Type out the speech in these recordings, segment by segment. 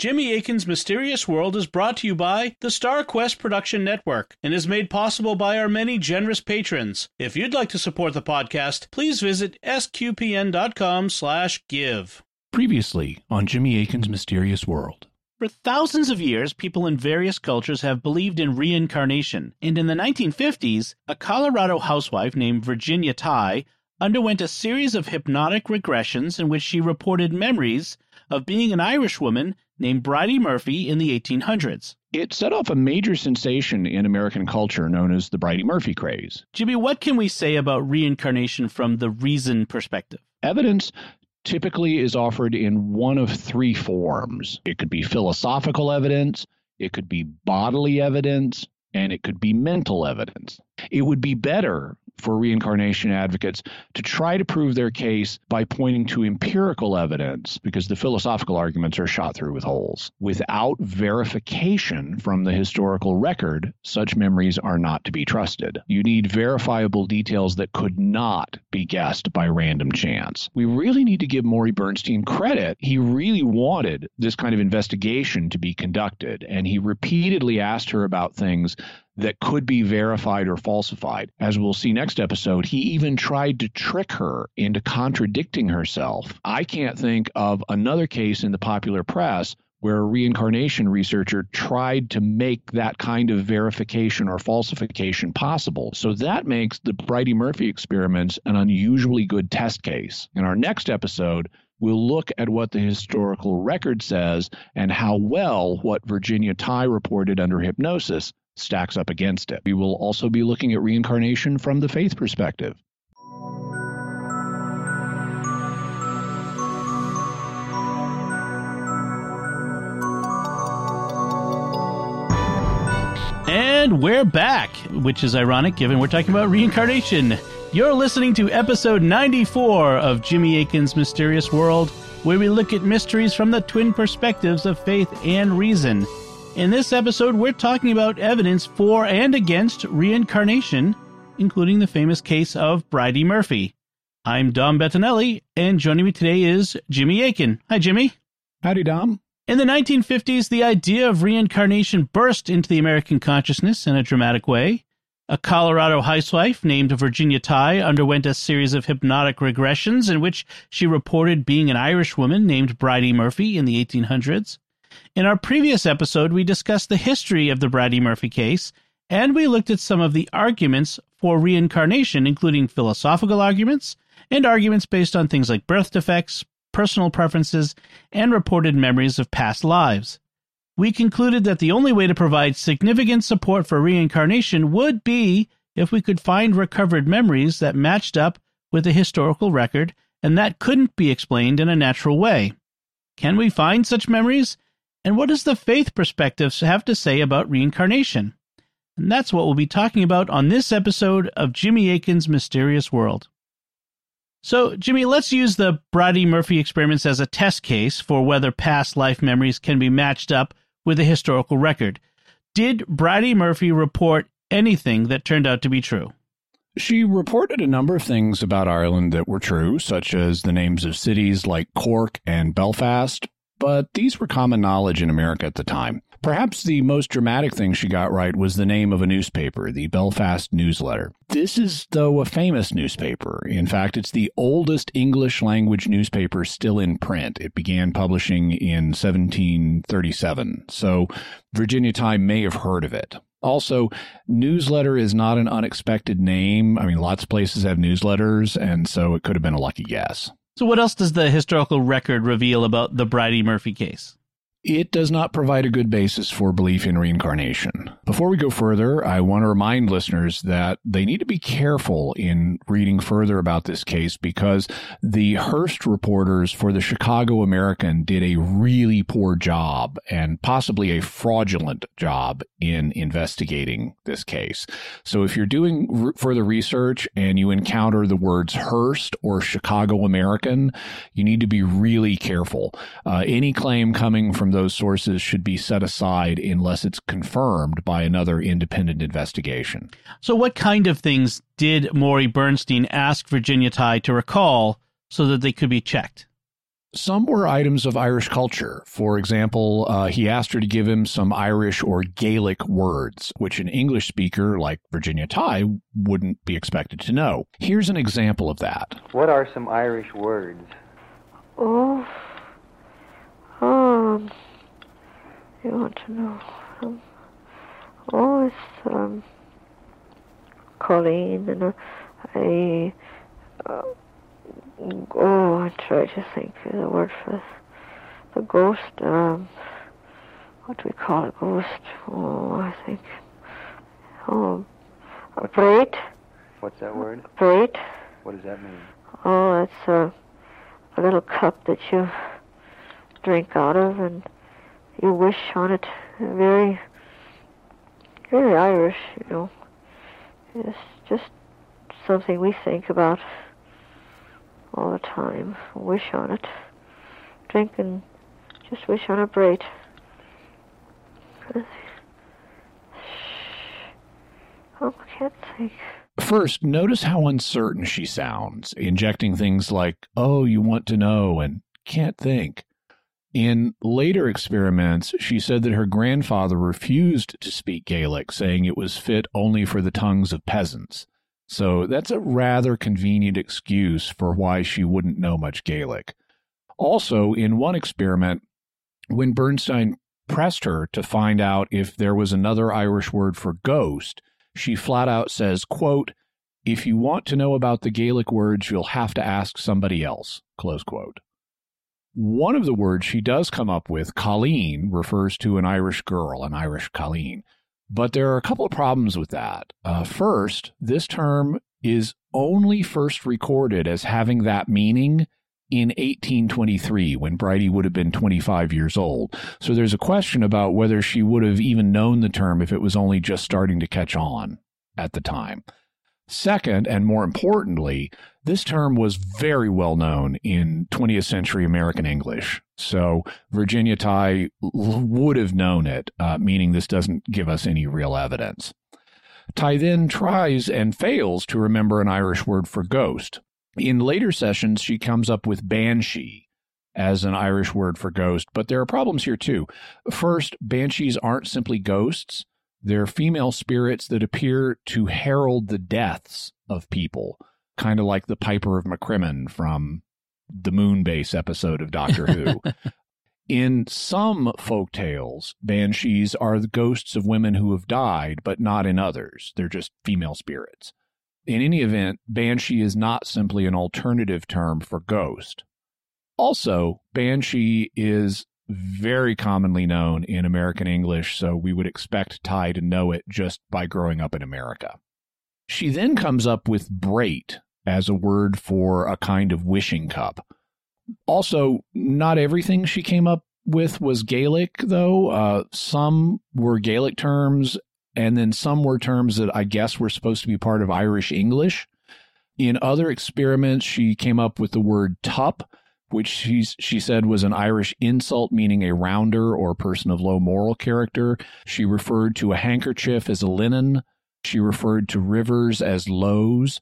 Jimmy Akin's Mysterious World is brought to you by the Star Quest Production Network and is made possible by our many generous patrons. If you'd like to support the podcast, please visit sqpn.com/give. Previously on Jimmy Akin's Mysterious World. For thousands of years, people in various cultures have believed in reincarnation, and in the 1950s, a Colorado housewife named Virginia Tighe underwent a series of hypnotic regressions in which she reported memories of being an Irish woman named Bridey Murphy in the 1800s. It set off a major sensation in American culture known as the Bridey Murphy craze. Jimmy, what can we say about reincarnation from the reason perspective? Evidence typically is offered in one of three forms it could be philosophical evidence, it could be bodily evidence, and it could be mental evidence. It would be better for reincarnation advocates to try to prove their case by pointing to empirical evidence because the philosophical arguments are shot through with holes. Without verification from the historical record, such memories are not to be trusted. You need verifiable details that could not be guessed by random chance. We really need to give Morey Bernstein credit. He really wanted this kind of investigation to be conducted, and he repeatedly asked her about things that could be verified or falsified. As we'll see next episode, he even tried to trick her into contradicting herself. I can't think of another case in the popular press where a reincarnation researcher tried to make that kind of verification or falsification possible. So that makes the Bridey Murphy experiments an unusually good test case. In our next episode, we'll look at what the historical record says and how well what Virginia Tighe reported under hypnosis stacks up against it. We will also be looking at reincarnation from the faith perspective. And we're back, which is ironic given we're talking about reincarnation. You're listening to episode 94 of Jimmy Akin's Mysterious World, where we look at mysteries from the twin perspectives of faith and reason. In this episode, we're talking about evidence for and against reincarnation, including the famous case of Bridey Murphy. I'm Dom Bettinelli, and joining me today is Jimmy Akin. Hi, Jimmy. Howdy, Dom. In the 1950s, the idea of reincarnation burst into the American consciousness in a dramatic way. A Colorado housewife named Virginia Tighe underwent a series of hypnotic regressions in which she reported being an Irish woman named Bridey Murphy in the 1800s. In our previous episode, we discussed the history of the Bridey Murphy case, and we looked at some of the arguments for reincarnation, including philosophical arguments and arguments based on things like birth defects, personal preferences, and reported memories of past lives. We concluded that the only way to provide significant support for reincarnation would be if we could find recovered memories that matched up with the historical record, and that couldn't be explained in a natural way. Can we find such memories? And what does the faith perspective have to say about reincarnation? And that's what we'll be talking about on this episode of Jimmy Akin's Mysterious World. So, Jimmy, let's use the Bridey Murphy experiments as a test case for whether past life memories can be matched up with a historical record. Did Bridey Murphy report anything that turned out to be true? She reported a number of things about Ireland that were true, such as the names of cities like Cork and Belfast, but these were common knowledge in America at the time. Perhaps the most dramatic thing she got right was the name of a newspaper, the Belfast Newsletter. This is, though, a famous newspaper. In fact, it's the oldest English language newspaper still in print. It began publishing in 1737, so Virginia Tighe may have heard of it. Also, newsletter is not an unexpected name. I mean, lots of places have newsletters, and so it could have been a lucky guess. So, what else does the historical record reveal about the Bridey Murphy case? It does not provide a good basis for belief in reincarnation. Before we go further, I want to remind listeners that they need to be careful in reading further about this case because the Hearst reporters for the Chicago American did a really poor job and possibly a fraudulent job in investigating this case. So if you're doing r- further research and you encounter the words Hearst or Chicago American, you need to be really careful. Uh, any claim coming from those sources should be set aside unless it's confirmed by another independent investigation. So, what kind of things did Morey Bernstein ask Virginia Tighe to recall so that they could be checked? Some were items of Irish culture. For example, uh, he asked her to give him some Irish or Gaelic words, which an English speaker like Virginia Tighe wouldn't be expected to know. Here's an example of that. What are some Irish words? Oh, um, you want to know? Um, oh, it's um, Colleen and a, a uh, oh, I try to think of the word for this. The ghost, um, what do we call a ghost? Oh, I think, oh, a braid, What's that word? braid. What does that mean? Oh, it's a, a little cup that you drink out of, and you wish on it. Very, very Irish, you know. It's just something we think about all the time. Wish on it. Drink and just wish on a braid. Oh, I can't think. First, notice how uncertain she sounds, injecting things like, oh, you want to know, and can't think. In later experiments, she said that her grandfather refused to speak Gaelic, saying it was fit only for the tongues of peasants. So that's a rather convenient excuse for why she wouldn't know much Gaelic. Also, in one experiment, when Bernstein pressed her to find out if there was another Irish word for ghost, she flat out says, quote, if you want to know about the Gaelic words, you'll have to ask somebody else, close quote. One of the words she does come up with, Colleen, refers to an Irish girl, an Irish Colleen. But there are a couple of problems with that. Uh, first, this term is only first recorded as having that meaning in 1823 when Bridey would have been 25 years old. So there's a question about whether she would have even known the term if it was only just starting to catch on at the time. Second, and more importantly, this term was very well known in 20th century American English. So Virginia Tighe would have known it, uh, meaning this doesn't give us any real evidence. Tighe then tries and fails to remember an Irish word for ghost. In later sessions, she comes up with banshee as an Irish word for ghost, but there are problems here too. First, banshees aren't simply ghosts, they're female spirits that appear to herald the deaths of people, kind of like the Piper of McCrimmon from the Moonbase episode of Doctor Who. In some folk tales, banshees are the ghosts of women who have died, but not in others. They're just female spirits. In any event, banshee is not simply an alternative term for ghost. Also, banshee is very commonly known in American English, so we would expect Tighe to know it just by growing up in America. She then comes up with brait as a word for a kind of wishing cup. Also, not everything she came up with was Gaelic, though. Uh, some were Gaelic terms, and then some were terms that I guess were supposed to be part of Irish English. In other experiments, she came up with the word tup, which she's, she said was an Irish insult meaning a rounder or person of low moral character. She referred to a handkerchief as a linen. She referred to rivers as lows.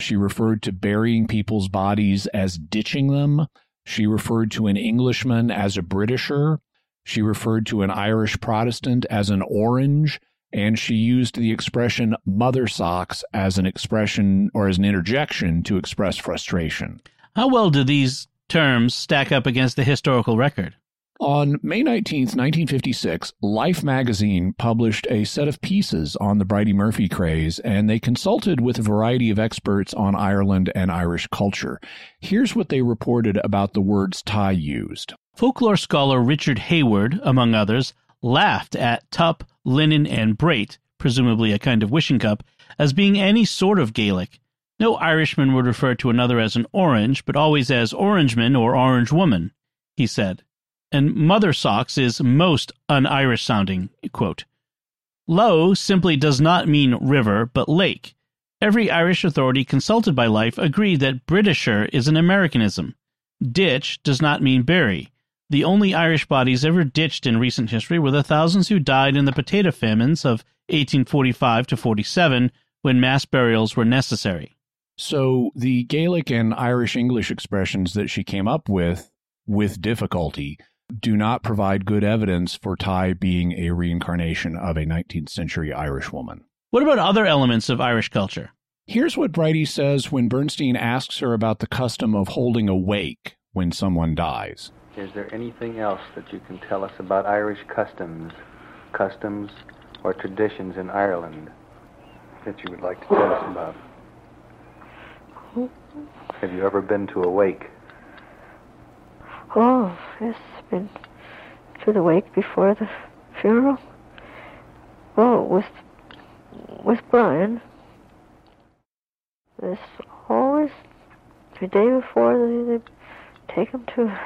She referred to burying people's bodies as ditching them. She referred to an Englishman as a Britisher. She referred to an Irish Protestant as an orange. And she used the expression mother socks as an expression or as an interjection to express frustration. How well do these terms stack up against the historical record? On May 19th, 1956, Life magazine published a set of pieces on the Bridey Murphy craze, and they consulted with a variety of experts on Ireland and Irish culture. Here's what they reported about the words Tighe used. Folklore scholar Richard Hayward, among others, laughed at tup, linen, and brait, presumably a kind of wishing cup, as being any sort of Gaelic. No Irishman would refer to another as an orange, but always as orangeman or orange woman, he said and mother socks is most un Irish sounding. Low simply does not mean river, but lake. Every Irish authority consulted by Life agreed that Britisher is an Americanism. Ditch does not mean bury. The only Irish bodies ever ditched in recent history were the thousands who died in the potato famines of 1845 to 47 when mass burials were necessary. So the Gaelic and Irish English expressions that she came up with with difficulty, do not provide good evidence for Tighe being a reincarnation of a 19th century Irish woman. What about other elements of Irish culture? Here's what Bridey says when Bernstein asks her about the custom of holding a wake when someone dies. Is there anything else that you can tell us about Irish customs, customs or traditions in Ireland that you would like to tell us about? Have you ever been to a wake? Oh, yes, been to the wake before the funeral. Oh, with with Brian. There's always the day before they, they take them to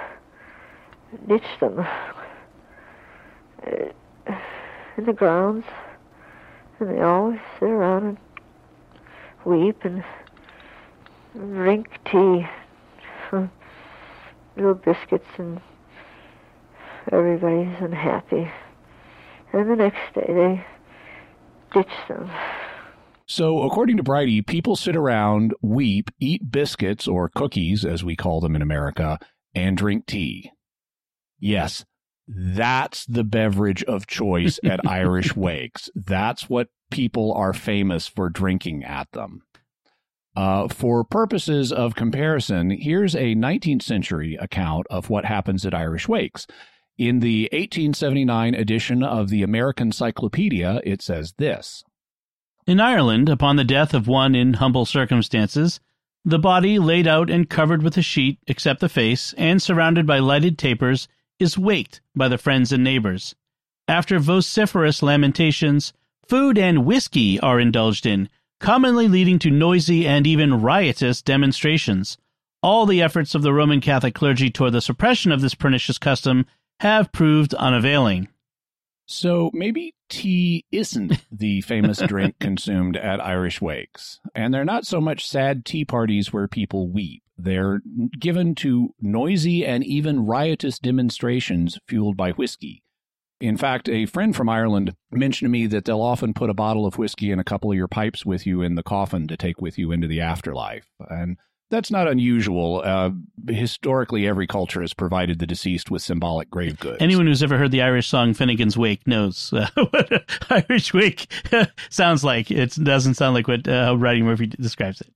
ditch them uh, in the grounds, and they always sit around and weep and drink tea, little biscuits, and everybody's unhappy. And the next day they ditch them. So, according to Bridey, people sit around, weep, eat biscuits or cookies, as we call them in America, and drink tea. Yes, that's the beverage of choice at Irish wakes. That's what people are famous for drinking at them. Uh, for purposes of comparison, here's a 19th century account of what happens at Irish wakes. In the 1879 edition of the American Cyclopedia, it says this In Ireland, upon the death of one in humble circumstances, the body laid out and covered with a sheet, except the face, and surrounded by lighted tapers, is waked by the friends and neighbors. After vociferous lamentations, food and whiskey are indulged in, commonly leading to noisy and even riotous demonstrations. All the efforts of the Roman Catholic clergy toward the suppression of this pernicious custom have proved unavailing. So maybe tea isn't the famous drink consumed at Irish wakes. And they're not so much sad tea parties where people weep. They're given to noisy and even riotous demonstrations fueled by whiskey. In fact, a friend from Ireland mentioned to me that they'll often put a bottle of whiskey and a couple of your pipes with you in the coffin to take with you into the afterlife. And that's not unusual. Uh, historically, every culture has provided the deceased with symbolic grave goods. Anyone who's ever heard the Irish song Finnegan's Wake knows uh, what Irish Wake sounds like. It doesn't sound like what uh, Roddy Murphy describes it.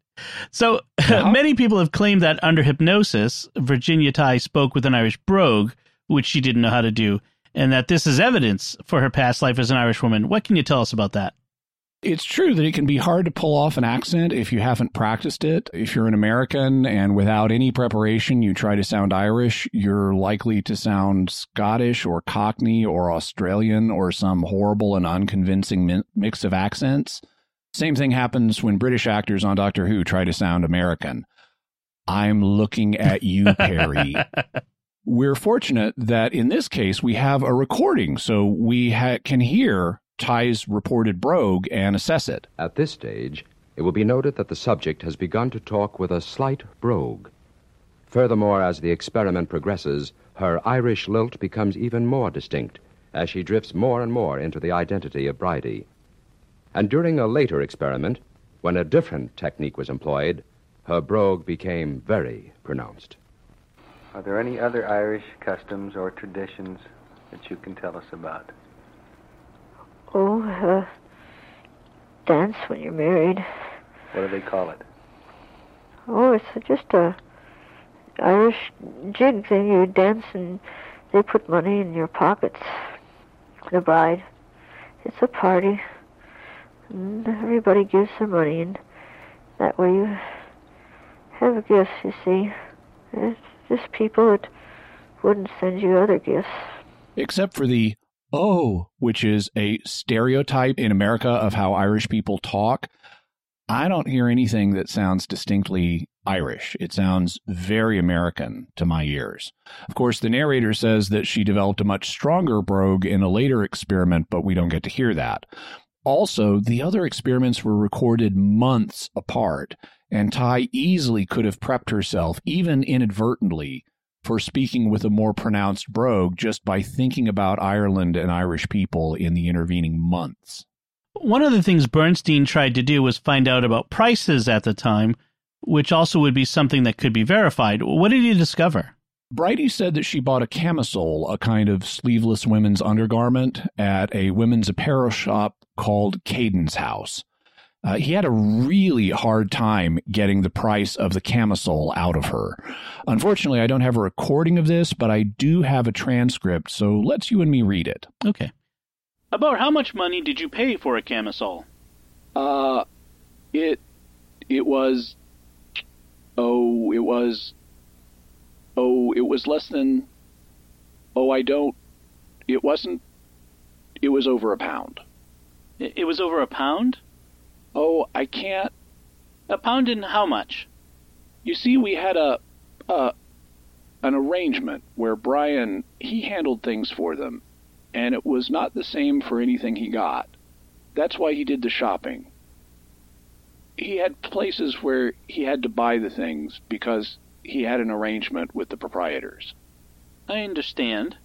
So uh-huh. many people have claimed that under hypnosis, Virginia Tighe spoke with an Irish brogue, which she didn't know how to do, and that this is evidence for her past life as an Irish woman. What can you tell us about that? It's true that it can be hard to pull off an accent if you haven't practiced it. If you're an American and without any preparation you try to sound Irish, you're likely to sound Scottish or Cockney or Australian or some horrible and unconvincing mix of accents. Same thing happens when British actors on Doctor Who try to sound American. I'm looking at you, Peri. We're fortunate that in this case we have a recording so we ha- can hear Tighe's reported brogue and assess it. At this stage, it will be noted that the subject has begun to talk with a slight brogue. Furthermore, as the experiment progresses, her Irish lilt becomes even more distinct as she drifts more and more into the identity of Bridey. And during a later experiment, when a different technique was employed, her brogue became very pronounced. Are there any other Irish customs or traditions that you can tell us about? Oh, uh, dance when you're married. What do they call it? Oh, it's just a Irish jig thing. You dance and they put money in your pockets. The bride. It's a party. And everybody gives their money, and that way you have a gift, you see. It's just people that wouldn't send you other gifts. Except for the oh, which is a stereotype in America of how Irish people talk, I don't hear anything that sounds distinctly Irish. It sounds very American to my ears. Of course, the narrator says that she developed a much stronger brogue in a later experiment, but we don't get to hear that. Also, the other experiments were recorded months apart, and Tighe easily could have prepped herself, even inadvertently, for speaking with a more pronounced brogue just by thinking about Ireland and Irish people in the intervening months. One of the things Bernstein tried to do was find out about prices at the time, which also would be something that could be verified. What did he discover? Bridey said that she bought a camisole, a kind of sleeveless women's undergarment, at a women's apparel shop called Cadence House. Uh, he had a really hard time getting the price of the camisole out of her. Unfortunately, I don't have a recording of this, but I do have a transcript, so let's you and me read it. Okay. About how much money did you pay for a camisole? Uh, it it was oh, it was oh, it was less than oh, I don't it wasn't it was over a pound. It was over a pound? Oh, I can't. A pound in how much? You see, we had a, a an arrangement where Brian he handled things for them, and it was not the same for anything he got. That's why he did the shopping. He had places where he had to buy the things because he had an arrangement with the proprietors. I understand.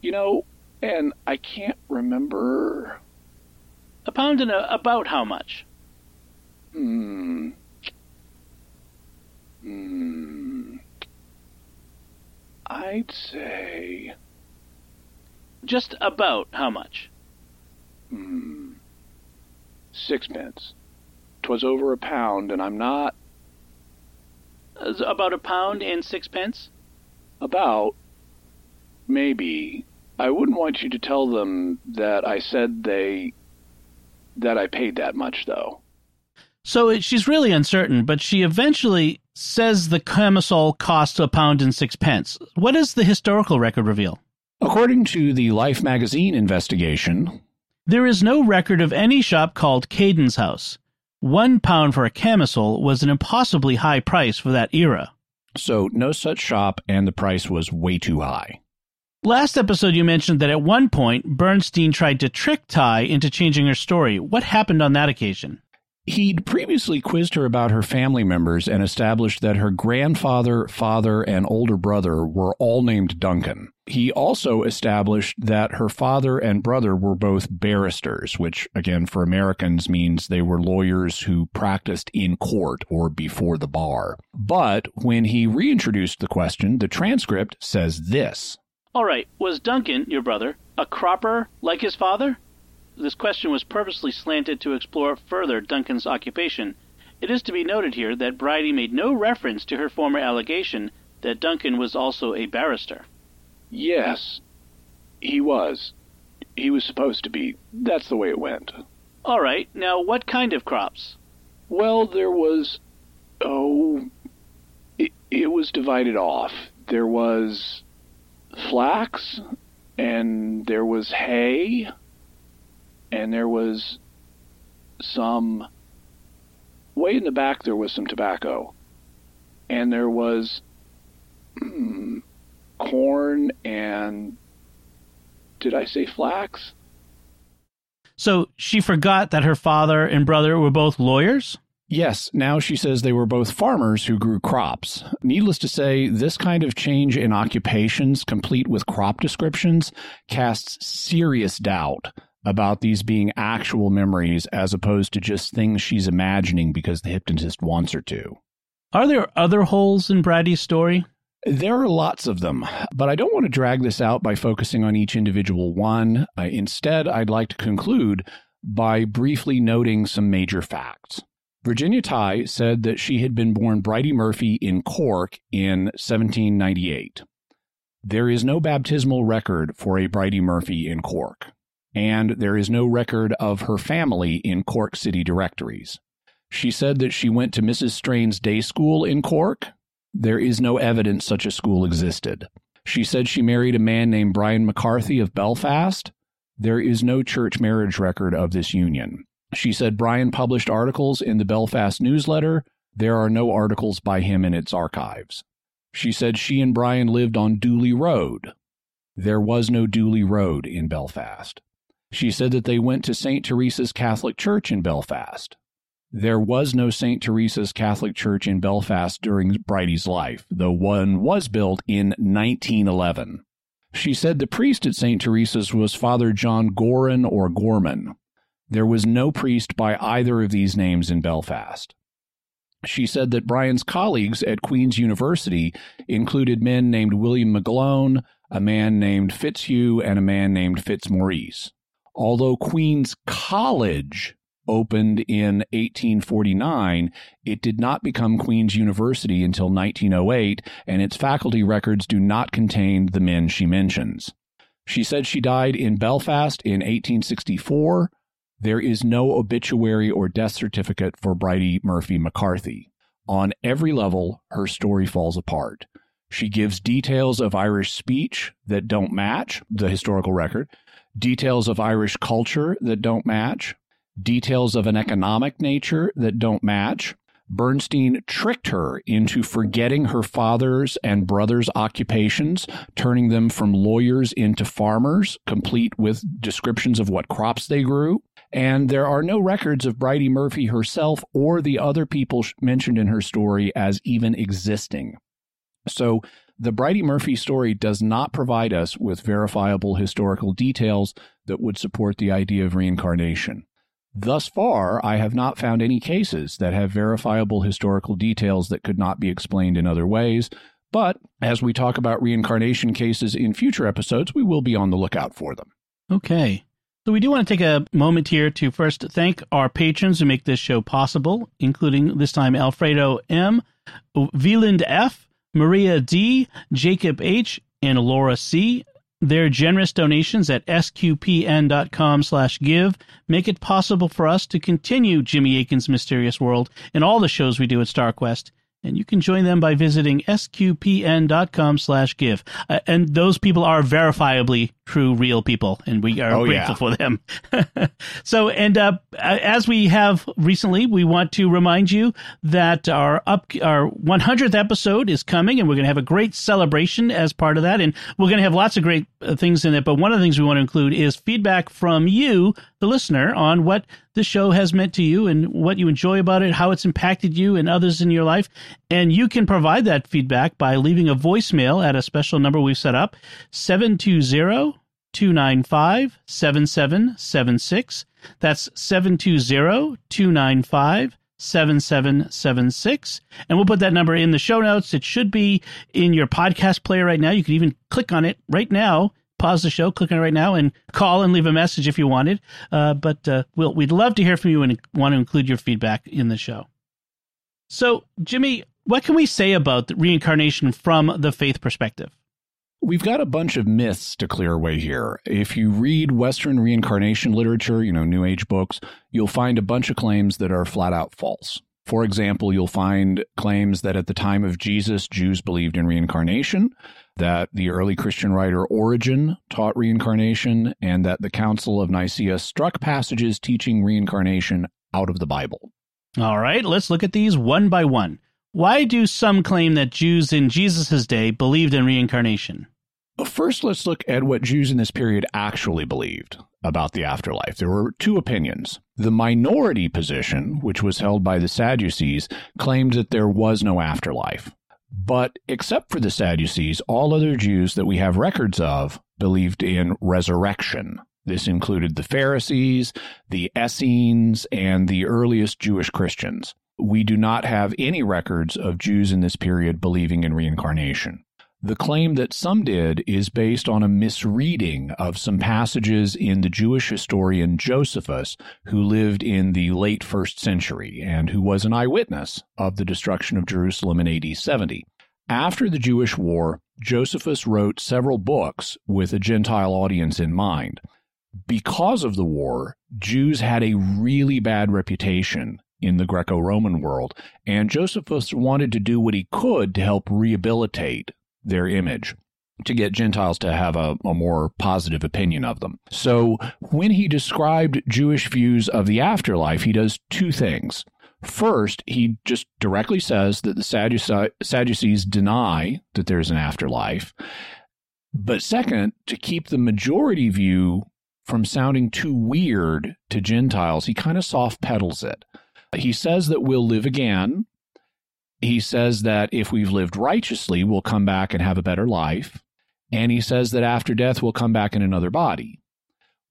You know, and I can't remember. A pound and a, about how much? Hmm. Hmm. I'd say. Just about how much? Hmm. Sixpence. 'Twas over a pound, and I'm not. About a pound and sixpence? About. Maybe. I wouldn't want you to tell them that I said they. That I paid that much, though. So she's really uncertain, but she eventually says the camisole cost a pound and sixpence. What does the historical record reveal? According to the Life magazine investigation, there is no record of any shop called Cadence House. One pound for a camisole was an impossibly high price for that era. So, no such shop, and the price was way too high. Last episode, you mentioned that at one point, Bernstein tried to trick Tighe into changing her story. What happened on that occasion? He'd previously quizzed her about her family members and established that her grandfather, father, and older brother were all named Duncan. He also established that her father and brother were both barristers, which, again, for Americans means they were lawyers who practiced in court or before the bar. But when he reintroduced the question, the transcript says this All right, was Duncan, your brother, a cropper like his father? This question was purposely slanted to explore further Duncan's occupation. It is to be noted here that Bridey made no reference to her former allegation that Duncan was also a barrister. Yes, he was. He was supposed to be. That's the way it went. All right. Now, what kind of crops? Well, there was. Oh. It, it was divided off. There was flax, and there was hay and there was some way in the back there was some tobacco and there was mm, corn and did i say flax? So she forgot that her father and brother were both lawyers Yes, now she says they were both farmers who grew crops. Needless to say, this kind of change in occupations, complete with crop descriptions, casts serious doubt about these being actual memories as opposed to just things she's imagining because the hypnotist wants her to. Are there other holes in Bridey's story? There are lots of them, but I don't want to drag this out by focusing on each individual one. Uh, instead, I'd like to conclude by briefly noting some major facts. Virginia Tighe said that she had been born Bridey Murphy in Cork in 1798. There is no baptismal record for a Bridey Murphy in Cork and there is no record of her family in Cork City directories. She said that she went to Mrs. Strain's day school in Cork. There is no evidence such a school existed. She said she married a man named Brian McCarthy of Belfast. There is no church marriage record of this union. She said Brian published articles in the Belfast newsletter. There are no articles by him in its archives. She said she and Brian lived on Dooley Road. There was no Dooley Road in Belfast. She said that they went to St. Teresa's Catholic Church in Belfast. There was no St. Teresa's Catholic Church in Belfast during Bridey's life, though one was built in 1911. She said the priest at St. Teresa's was Father John Gorin or Gorman. There was no priest by either of these names in Belfast. She said that Brian's colleagues at Queen's University included men named William McGlone, a man named Fitzhugh, and a man named Fitzmaurice. Although Queen's College opened in 1849, it did not become Queen's University until 1908, and its faculty records do not contain the men she mentions. She said she died in Belfast in 1864. There is no obituary or death certificate for Bridey Murphy McCarthy. On every level, her story falls apart. She gives details of Irish speech that don't match the historical record, details of Irish culture that don't match, details of an economic nature that don't match. Bernstein tricked her into forgetting her father's and brother's occupations, turning them from lawyers into farmers, complete with descriptions of what crops they grew. And there are no records of Bridey Murphy herself or the other people mentioned in her story as even existing. So the Bridey Murphy story does not provide us with verifiable historical details that would support the idea of reincarnation. Thus far, I have not found any cases that have verifiable historical details that could not be explained in other ways, but as we talk about reincarnation cases in future episodes, we will be on the lookout for them. Okay. So we do want to take a moment here to first thank our patrons who make this show possible, including this time Alfredo M, Veland F, Maria D, Jacob H, and Laura C. Their generous donations at sqpn.com slash give make it possible for us to continue Jimmy Akin's Mysterious World and all the shows we do at StarQuest and you can join them by visiting sqpn.com slash give. Uh, and those people are verifiably true, real people, and we are oh, grateful yeah. for them. so, and uh, as we have recently, we want to remind you that our up our 100th episode is coming, and we're going to have a great celebration as part of that, and we're going to have lots of great uh, things in it. But one of the things we want to include is feedback from you, the listener, on what the show has meant to you and what you enjoy about it, how it's impacted you and others in your life. And you can provide that feedback by leaving a voicemail at a special number we've set up 720 295 7776. That's 720 295 7776. And we'll put that number in the show notes. It should be in your podcast player right now. You can even click on it right now pause the show, click on it right now, and call and leave a message if you wanted. Uh, but uh, we'll, we'd love to hear from you and want to include your feedback in the show. So, Jimmy, what can we say about reincarnation from the faith perspective? We've got a bunch of myths to clear away here. If you read Western reincarnation literature, you know, New Age books, you'll find a bunch of claims that are flat out false. For example, you'll find claims that at the time of Jesus, Jews believed in reincarnation, that the early Christian writer Origen taught reincarnation, and that the Council of Nicaea struck passages teaching reincarnation out of the Bible. All right, let's look at these one by one. Why do some claim that Jews in Jesus' day believed in reincarnation? First, let's look at what Jews in this period actually believed about the afterlife. There were two opinions. The minority position, which was held by the Sadducees, claimed that there was no afterlife. But except for the Sadducees, all other Jews that we have records of believed in resurrection. This included the Pharisees, the Essenes, and the earliest Jewish Christians. We do not have any records of Jews in this period believing in reincarnation. The claim that some did is based on a misreading of some passages in the Jewish historian Josephus, who lived in the late first century and who was an eyewitness of the destruction of Jerusalem in AD 70. After the Jewish War, Josephus wrote several books with a Gentile audience in mind. Because of the war, Jews had a really bad reputation in the Greco Roman world, and Josephus wanted to do what he could to help rehabilitate their image to get Gentiles to have a, a, more positive opinion of them. So when he described Jewish views of the afterlife, he does two things. First, he just directly says that the Sadducees deny that there's an afterlife. But second, to keep the majority view from sounding too weird to Gentiles, he kind of soft pedals it. He says that we'll live again, he says that if we've lived righteously, we'll come back and have a better life. And he says that after death, we'll come back in another body.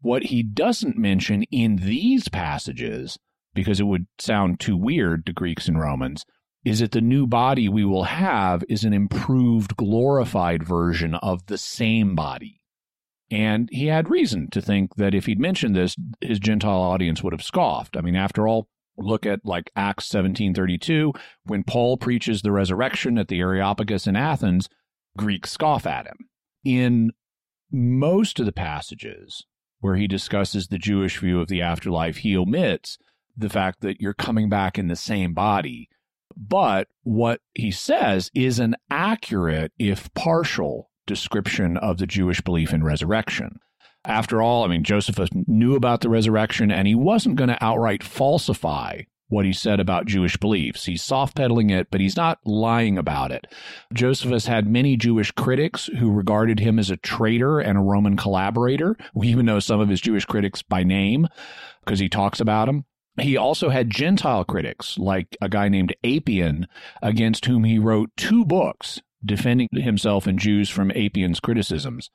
What he doesn't mention in these passages, because it would sound too weird to Greeks and Romans, is that the new body we will have is an improved, glorified version of the same body. And he had reason to think that if he'd mentioned this, his Gentile audience would have scoffed. I mean, after all, look at like Acts 17:32 when Paul preaches the resurrection at the Areopagus in Athens, Greeks scoff at him. In most of the passages where he discusses the Jewish view of the afterlife, he omits the fact that you're coming back in the same body. But what he says is an accurate, if partial, description of the Jewish belief in resurrection. After all, I mean, Josephus knew about the resurrection and he wasn't going to outright falsify what he said about Jewish beliefs. He's soft pedaling it, but he's not lying about it. Josephus had many Jewish critics who regarded him as a traitor and a Roman collaborator. We even know some of his Jewish critics by name because he talks about them. He also had Gentile critics, like a guy named Apion, against whom he wrote two books defending himself and Jews from Apion's criticisms.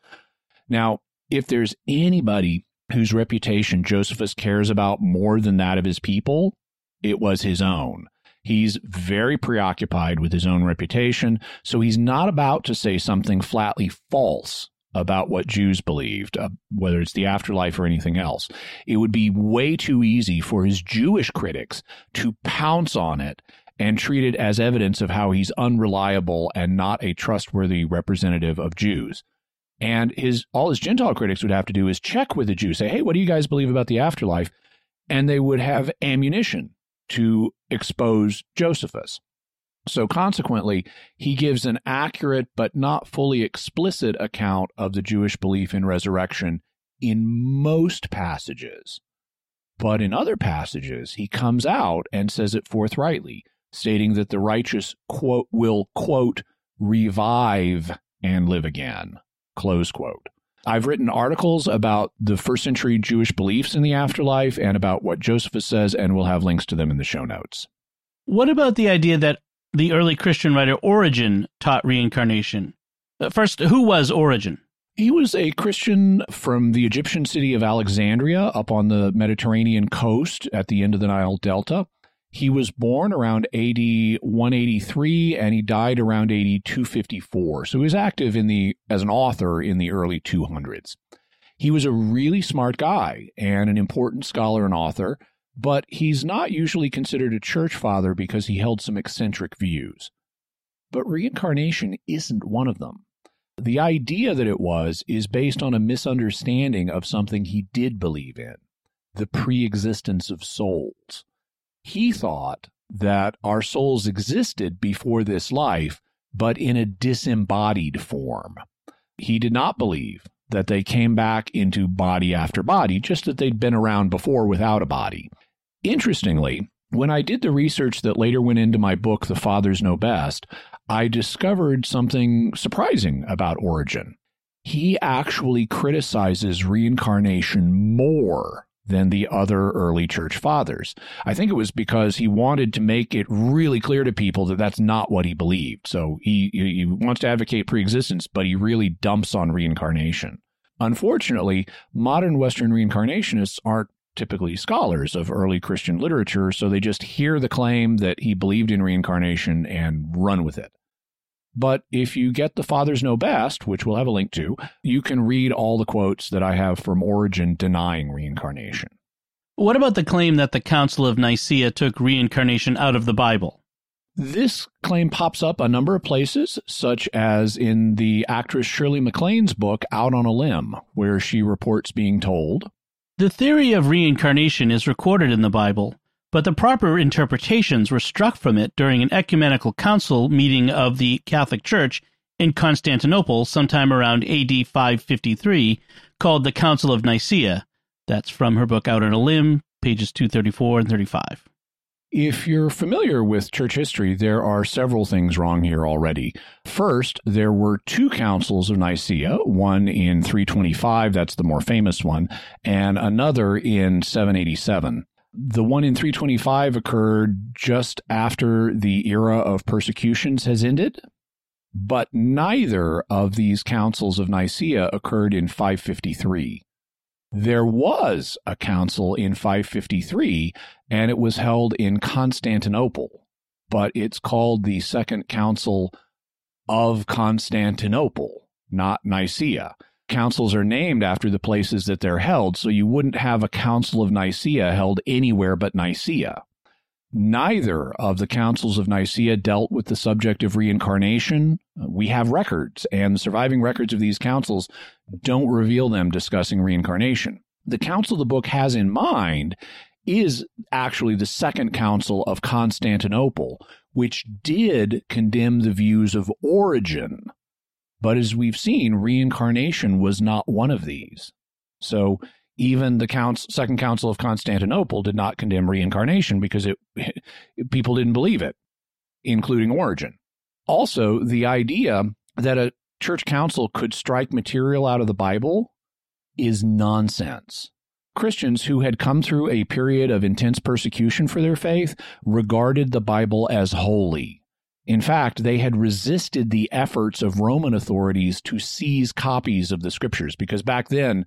Now, if there's anybody whose reputation Josephus cares about more than that of his people, it was his own. He's very preoccupied with his own reputation, so he's not about to say something flatly false about what Jews believed, uh, whether it's the afterlife or anything else. It would be way too easy for his Jewish critics to pounce on it and treat it as evidence of how he's unreliable and not a trustworthy representative of Jews. And his all his Gentile critics would have to do is check with the Jews, say, "Hey, what do you guys believe about the afterlife?" And they would have ammunition to expose Josephus. So consequently, he gives an accurate but not fully explicit account of the Jewish belief in resurrection in most passages. But in other passages, he comes out and says it forthrightly, stating that the righteous quote will quote revive and live again. Close quote. I've written articles about the first century Jewish beliefs in the afterlife and about what Josephus says, and we'll have links to them in the show notes. What about the idea that the early Christian writer Origen taught reincarnation? Uh, first, who was Origen? He was a Christian from the Egyptian city of Alexandria up on the Mediterranean coast at the end of the Nile Delta. He was born around AD 183 and he died around AD 254. So he was active in the as an author in the early 200s. He was a really smart guy and an important scholar and author, but he's not usually considered a church father because he held some eccentric views. But reincarnation isn't one of them. The idea that it was is based on a misunderstanding of something he did believe in the pre existence of souls. He thought that our souls existed before this life, but in a disembodied form. He did not believe that they came back into body after body, just that they'd been around before without a body. Interestingly, when I did the research that later went into my book, The Fathers Know Best, I discovered something surprising about Origen. He actually criticizes reincarnation more than the other early church fathers. I think it was because he wanted to make it really clear to people that that's not what he believed. So he, he wants to advocate preexistence, but he really dumps on reincarnation. Unfortunately, modern Western reincarnationists aren't typically scholars of early Christian literature, so they just hear the claim that he believed in reincarnation and run with it. But if you get the Fathers Know Best, which we'll have a link to, you can read all the quotes that I have from Origen denying reincarnation. What about the claim that the Council of Nicaea took reincarnation out of the Bible? This claim pops up a number of places, such as in the actress Shirley MacLaine's book, Out on a Limb, where she reports being told The theory of reincarnation is recorded in the Bible, but the proper interpretations were struck from it during an ecumenical council meeting of the Catholic Church in Constantinople sometime around AD 553 called the Council of Nicaea. That's from her book Out on a Limb, pages 234 and 35. If you're familiar with church history, there are several things wrong here already. First, there were two councils of Nicaea, one in 325, that's the more famous one, and another in 787. The one in 325 occurred just after the era of persecutions has ended, but neither of these councils of Nicaea occurred in 553. There was a council in 553, and it was held in Constantinople. but it's called the Second Council of Constantinople, not Nicaea. Councils are named after the places that they're held, so you wouldn't have a Council of Nicaea held anywhere but Nicaea. Neither of the councils of Nicaea dealt with the subject of reincarnation. We have records, and the surviving records of these councils don't reveal them discussing reincarnation. The council the book has in mind is actually the Second Council of Constantinople, which did condemn the views of Origen. But as we've seen, reincarnation was not one of these. So even the Second Council of Constantinople did not condemn reincarnation because it, people didn't believe it, including Origen. Also, the idea that a church council could strike material out of the Bible is nonsense. Christians who had come through a period of intense persecution for their faith regarded the Bible as holy. In fact, they had resisted the efforts of Roman authorities to seize copies of the scriptures because back then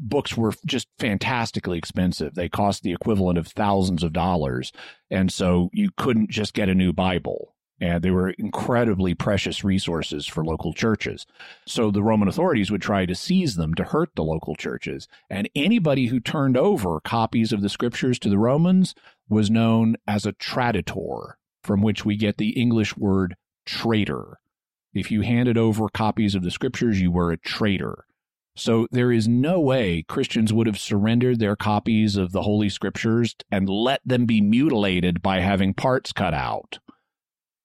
books were just fantastically expensive. They cost the equivalent of thousands of dollars. And so you couldn't just get a new Bible. And they were incredibly precious resources for local churches. So the Roman authorities would try to seize them to hurt the local churches. And anybody who turned over copies of the scriptures to the Romans was known as a traditor, from which we get the English word traitor. If you handed over copies of the scriptures, you were a traitor. So there is no way Christians would have surrendered their copies of the Holy Scriptures and let them be mutilated by having parts cut out.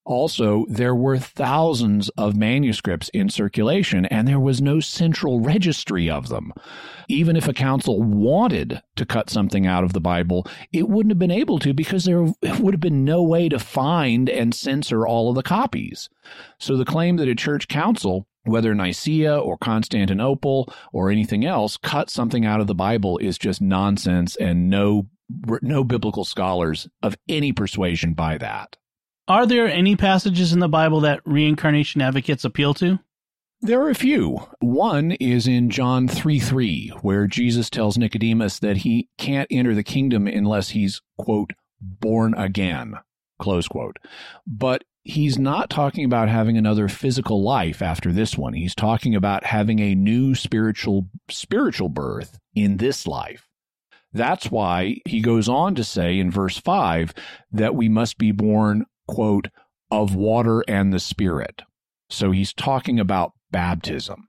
Also, there were thousands of manuscripts in circulation, and there was no central registry of them. Even if a council wanted to cut something out of the Bible, it wouldn't have been able to because there would have been no way to find and censor all of the copies. So the claim that a church council whether Nicaea or Constantinople or anything else, cut something out of the Bible is just nonsense, and no no biblical scholars of any persuasion buy that. Are there any passages in the Bible that reincarnation advocates appeal to? There are a few. One is in John 3 3, where Jesus tells Nicodemus that he can't enter the kingdom unless he's, quote, born again, close quote. But he's not talking about having another physical life after this one. He's talking about having a new spiritual spiritual birth in this life. That's why he goes on to say in verse 5 that we must be born, quote, of water and the spirit. So he's talking about baptism.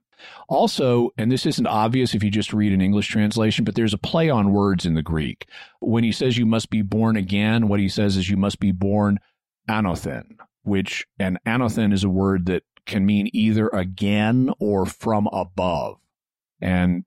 Also, and this isn't obvious if you just read an English translation, but there's a play on words in the Greek. When he says you must be born again, what he says is you must be born anothen, which an anothen is a word that can mean either again or from above. And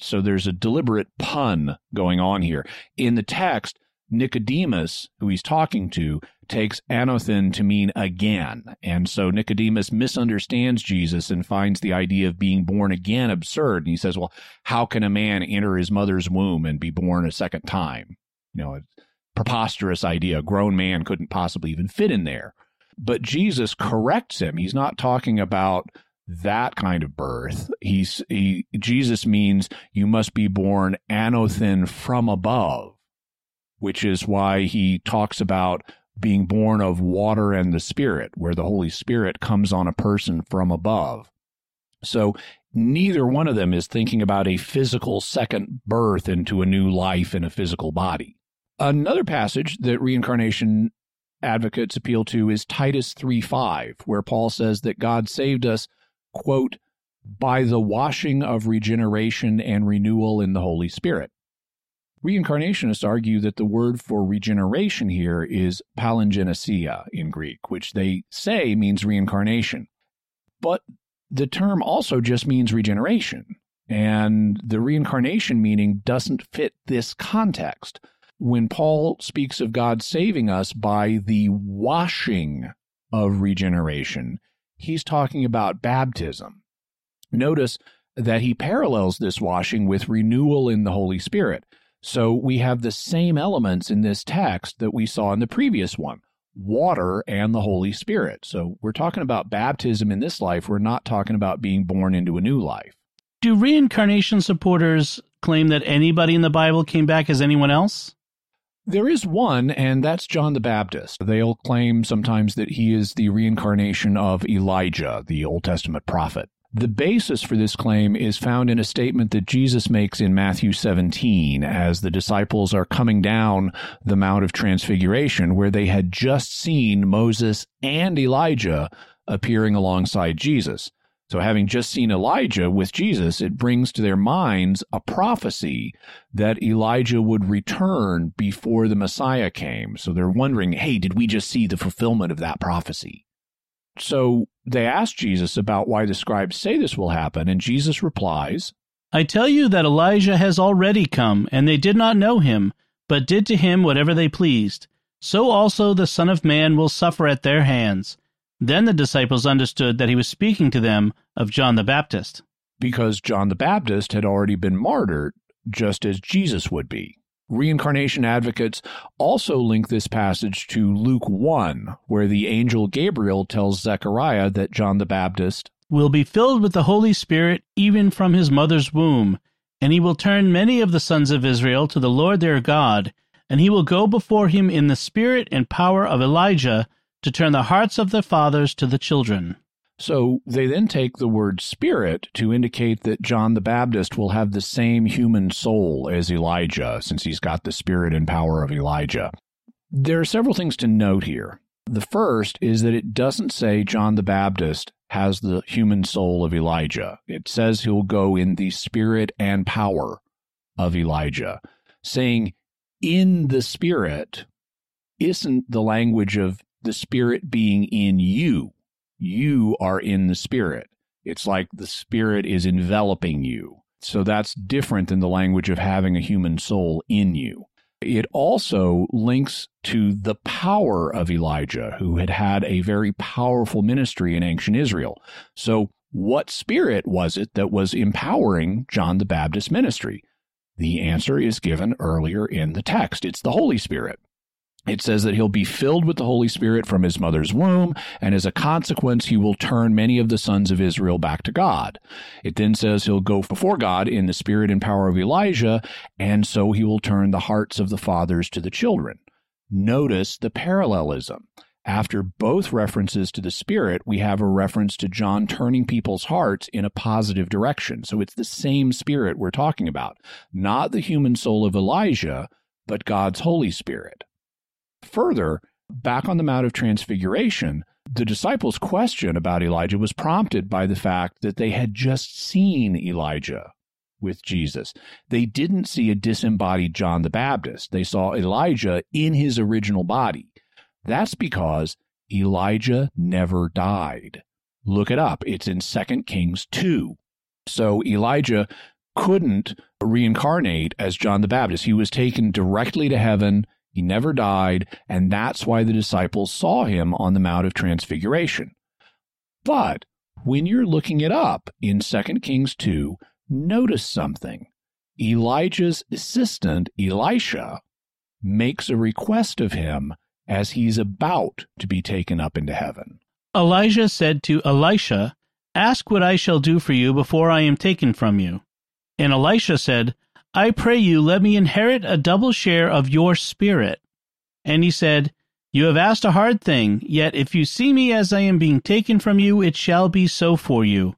so there's a deliberate pun going on here. In the text, Nicodemus, who he's talking to, takes anothen to mean again. And so Nicodemus misunderstands Jesus and finds the idea of being born again absurd. And he says, well, how can a man enter his mother's womb and be born a second time? You know, it's preposterous idea. A grown man couldn't possibly even fit in there. But Jesus corrects him. He's not talking about that kind of birth. He's he Jesus means you must be born anothen from above, which is why he talks about being born of water and the spirit, where the Holy Spirit comes on a person from above. So neither one of them is thinking about a physical second birth into a new life in a physical body. Another passage that reincarnation advocates appeal to is Titus 3:5, where Paul says that God saved us, quote, by the washing of regeneration and renewal in the Holy Spirit. Reincarnationists argue that the word for regeneration here is palingenesia in Greek, which they say means reincarnation. But the term also just means regeneration, and the reincarnation meaning doesn't fit this context when Paul speaks of God saving us by the washing of regeneration, he's talking about baptism. Notice that he parallels this washing with renewal in the Holy Spirit. So we have the same elements in this text that we saw in the previous one water and the Holy Spirit. So we're talking about baptism in this life. We're not talking about being born into a new life. Do reincarnation supporters claim that anybody in the Bible came back as anyone else? There is one, and that's John the Baptist. They'll claim sometimes that he is the reincarnation of Elijah, the Old Testament prophet. The basis for this claim is found in a statement that Jesus makes in Matthew 17 as the disciples are coming down the Mount of Transfiguration, where they had just seen Moses and Elijah appearing alongside Jesus. So, having just seen Elijah with Jesus, it brings to their minds a prophecy that Elijah would return before the Messiah came. So, they're wondering, hey, did we just see the fulfillment of that prophecy? So, they ask Jesus about why the scribes say this will happen, and Jesus replies, I tell you that Elijah has already come, and they did not know him, but did to him whatever they pleased. So also the Son of Man will suffer at their hands. Then the disciples understood that he was speaking to them of John the Baptist. Because John the Baptist had already been martyred, just as Jesus would be. Reincarnation advocates also link this passage to Luke 1, where the angel Gabriel tells Zechariah that John the Baptist will be filled with the Holy Spirit even from his mother's womb, and he will turn many of the sons of Israel to the Lord their God, and he will go before him in the spirit and power of Elijah to turn the hearts of the fathers to the children. So they then take the word spirit to indicate that John the Baptist will have the same human soul as Elijah, since he's got the spirit and power of Elijah. There are several things to note here. The first is that it doesn't say John the Baptist has the human soul of Elijah. It says he'll go in the spirit and power of Elijah. Saying in the spirit isn't the language of the Spirit being in you. You are in the Spirit. It's like the Spirit is enveloping you. So that's different than the language of having a human soul in you. It also links to the power of Elijah, who had had a very powerful ministry in ancient Israel. So, what spirit was it that was empowering John the Baptist's ministry? The answer is given earlier in the text. It's the Holy Spirit it says that he'll be filled with the Holy Spirit from his mother's womb, and as a consequence, he will turn many of the sons of Israel back to God. It then says he'll go before God in the spirit and power of Elijah, and so he will turn the hearts of the fathers to the children. Notice the parallelism. After both references to the Spirit, we have a reference to John turning people's hearts in a positive direction. So it's the same Spirit we're talking about, not the human soul of Elijah, but God's Holy Spirit. Further, back on the Mount of Transfiguration, the disciples' question about Elijah was prompted by the fact that they had just seen Elijah with Jesus. They didn't see a disembodied John the Baptist. They saw Elijah in his original body. That's because Elijah never died. Look it up. It's in 2 Kings 2. So Elijah couldn't reincarnate as John the Baptist. He was taken directly to heaven he never died, and that's why the disciples saw him on the Mount of Transfiguration. But when you're looking it up in 2 Kings 2, notice something. Elijah's assistant, Elisha, makes a request of him as he's about to be taken up into heaven. Elijah said to Elisha, Ask what I shall do for you before I am taken from you. And Elisha said, I pray you, let me inherit a double share of your spirit. And he said, You have asked a hard thing, yet if you see me as I am being taken from you, it shall be so for you.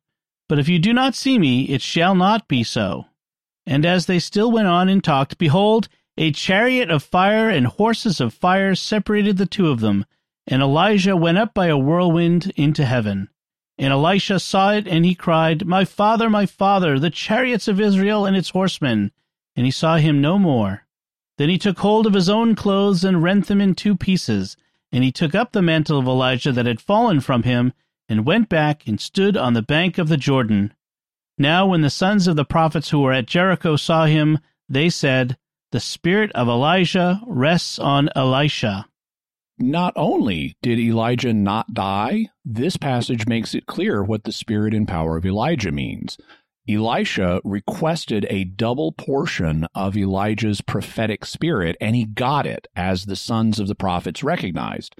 But if you do not see me, it shall not be so. And as they still went on and talked, behold, a chariot of fire and horses of fire separated the two of them, and Elijah went up by a whirlwind into heaven. And Elisha saw it, and he cried, My father, my father, the chariots of Israel and its horsemen and he saw him no more. Then he took hold of his own clothes and rent them in two pieces, and he took up the mantle of Elijah that had fallen from him, and went back and stood on the bank of the Jordan. Now, when the sons of the prophets who were at Jericho saw him, they said, The spirit of Elijah rests on Elisha. Not only did Elijah not die, this passage makes it clear what the spirit and power of Elijah means. Elisha requested a double portion of Elijah's prophetic spirit, and he got it, as the sons of the prophets recognized.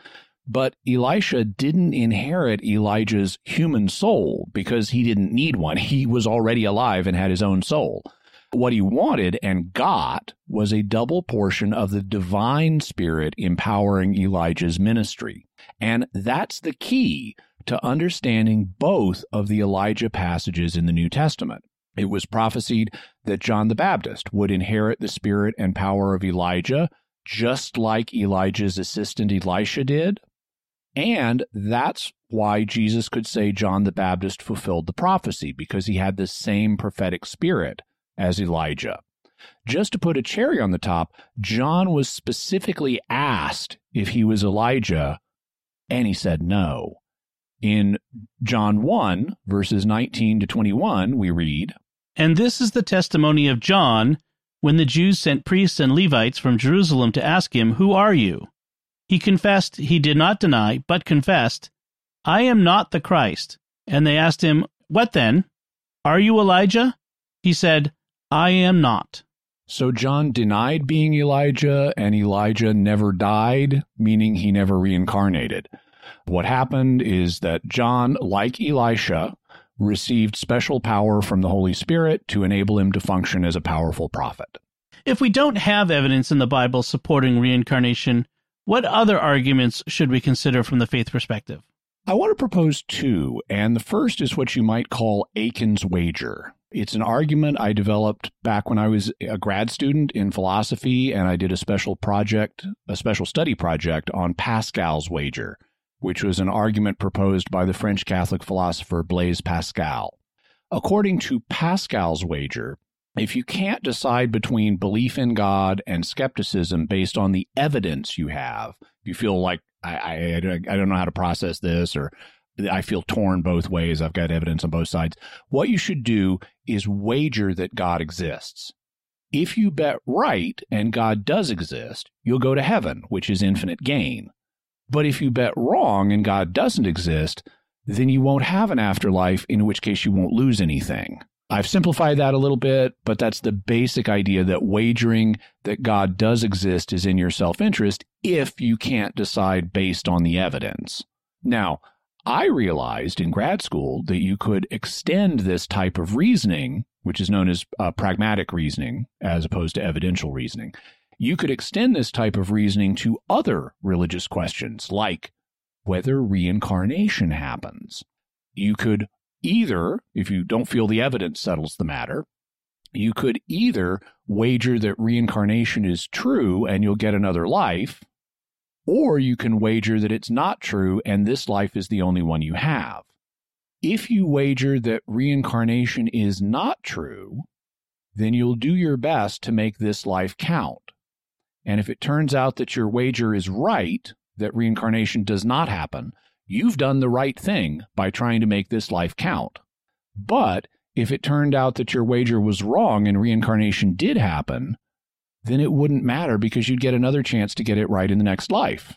But Elisha didn't inherit Elijah's human soul because he didn't need one. He was already alive and had his own soul. What he wanted and got was a double portion of the divine spirit empowering Elijah's ministry. And that's the key to understanding both of the Elijah passages in the New Testament. It was prophesied that John the Baptist would inherit the spirit and power of Elijah, just like Elijah's assistant Elisha did. And that's why Jesus could say John the Baptist fulfilled the prophecy, because he had the same prophetic spirit as Elijah. Just to put a cherry on the top, John was specifically asked if he was Elijah, and he said no. In John 1, verses 19 to 21, we read, And this is the testimony of John when the Jews sent priests and Levites from Jerusalem to ask him, Who are you? He confessed, he did not deny, but confessed, I am not the Christ. And they asked him, What then? Are you Elijah? He said, I am not. So John denied being Elijah, and Elijah never died, meaning he never reincarnated. What happened is that John, like Elisha, received special power from the Holy Spirit to enable him to function as a powerful prophet. If we don't have evidence in the Bible supporting reincarnation, what other arguments should we consider from the faith perspective? I want to propose two, and the first is what you might call Akin's wager. It's an argument I developed back when I was a grad student in philosophy, and I did a special project, a special study project on Pascal's wager, which was an argument proposed by the French Catholic philosopher Blaise Pascal. According to Pascal's wager, if you can't decide between belief in God and skepticism based on the evidence you have, if you feel like I, I, I don't know how to process this or I feel torn both ways. I've got evidence on both sides. What you should do is wager that God exists. If you bet right and God does exist, you'll go to heaven, which is infinite gain. But if you bet wrong and God doesn't exist, then you won't have an afterlife, in which case you won't lose anything. I've simplified that a little bit, but that's the basic idea that wagering that God does exist is in your self interest if you can't decide based on the evidence. Now, I realized in grad school that you could extend this type of reasoning, which is known as uh, pragmatic reasoning as opposed to evidential reasoning. You could extend this type of reasoning to other religious questions like whether reincarnation happens. You could either, if you don't feel the evidence settles the matter, you could either wager that reincarnation is true and you'll get another life, or you can wager that it's not true and this life is the only one you have. If you wager that reincarnation is not true, then you'll do your best to make this life count. And if it turns out that your wager is right, that reincarnation does not happen, you've done the right thing by trying to make this life count. But if it turned out that your wager was wrong and reincarnation did happen, then it wouldn't matter because you'd get another chance to get it right in the next life.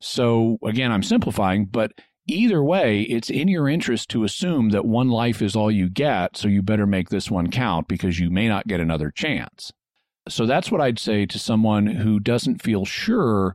So, again, I'm simplifying, but either way, it's in your interest to assume that one life is all you get, so you better make this one count because you may not get another chance. So that's what I'd say to someone who doesn't feel sure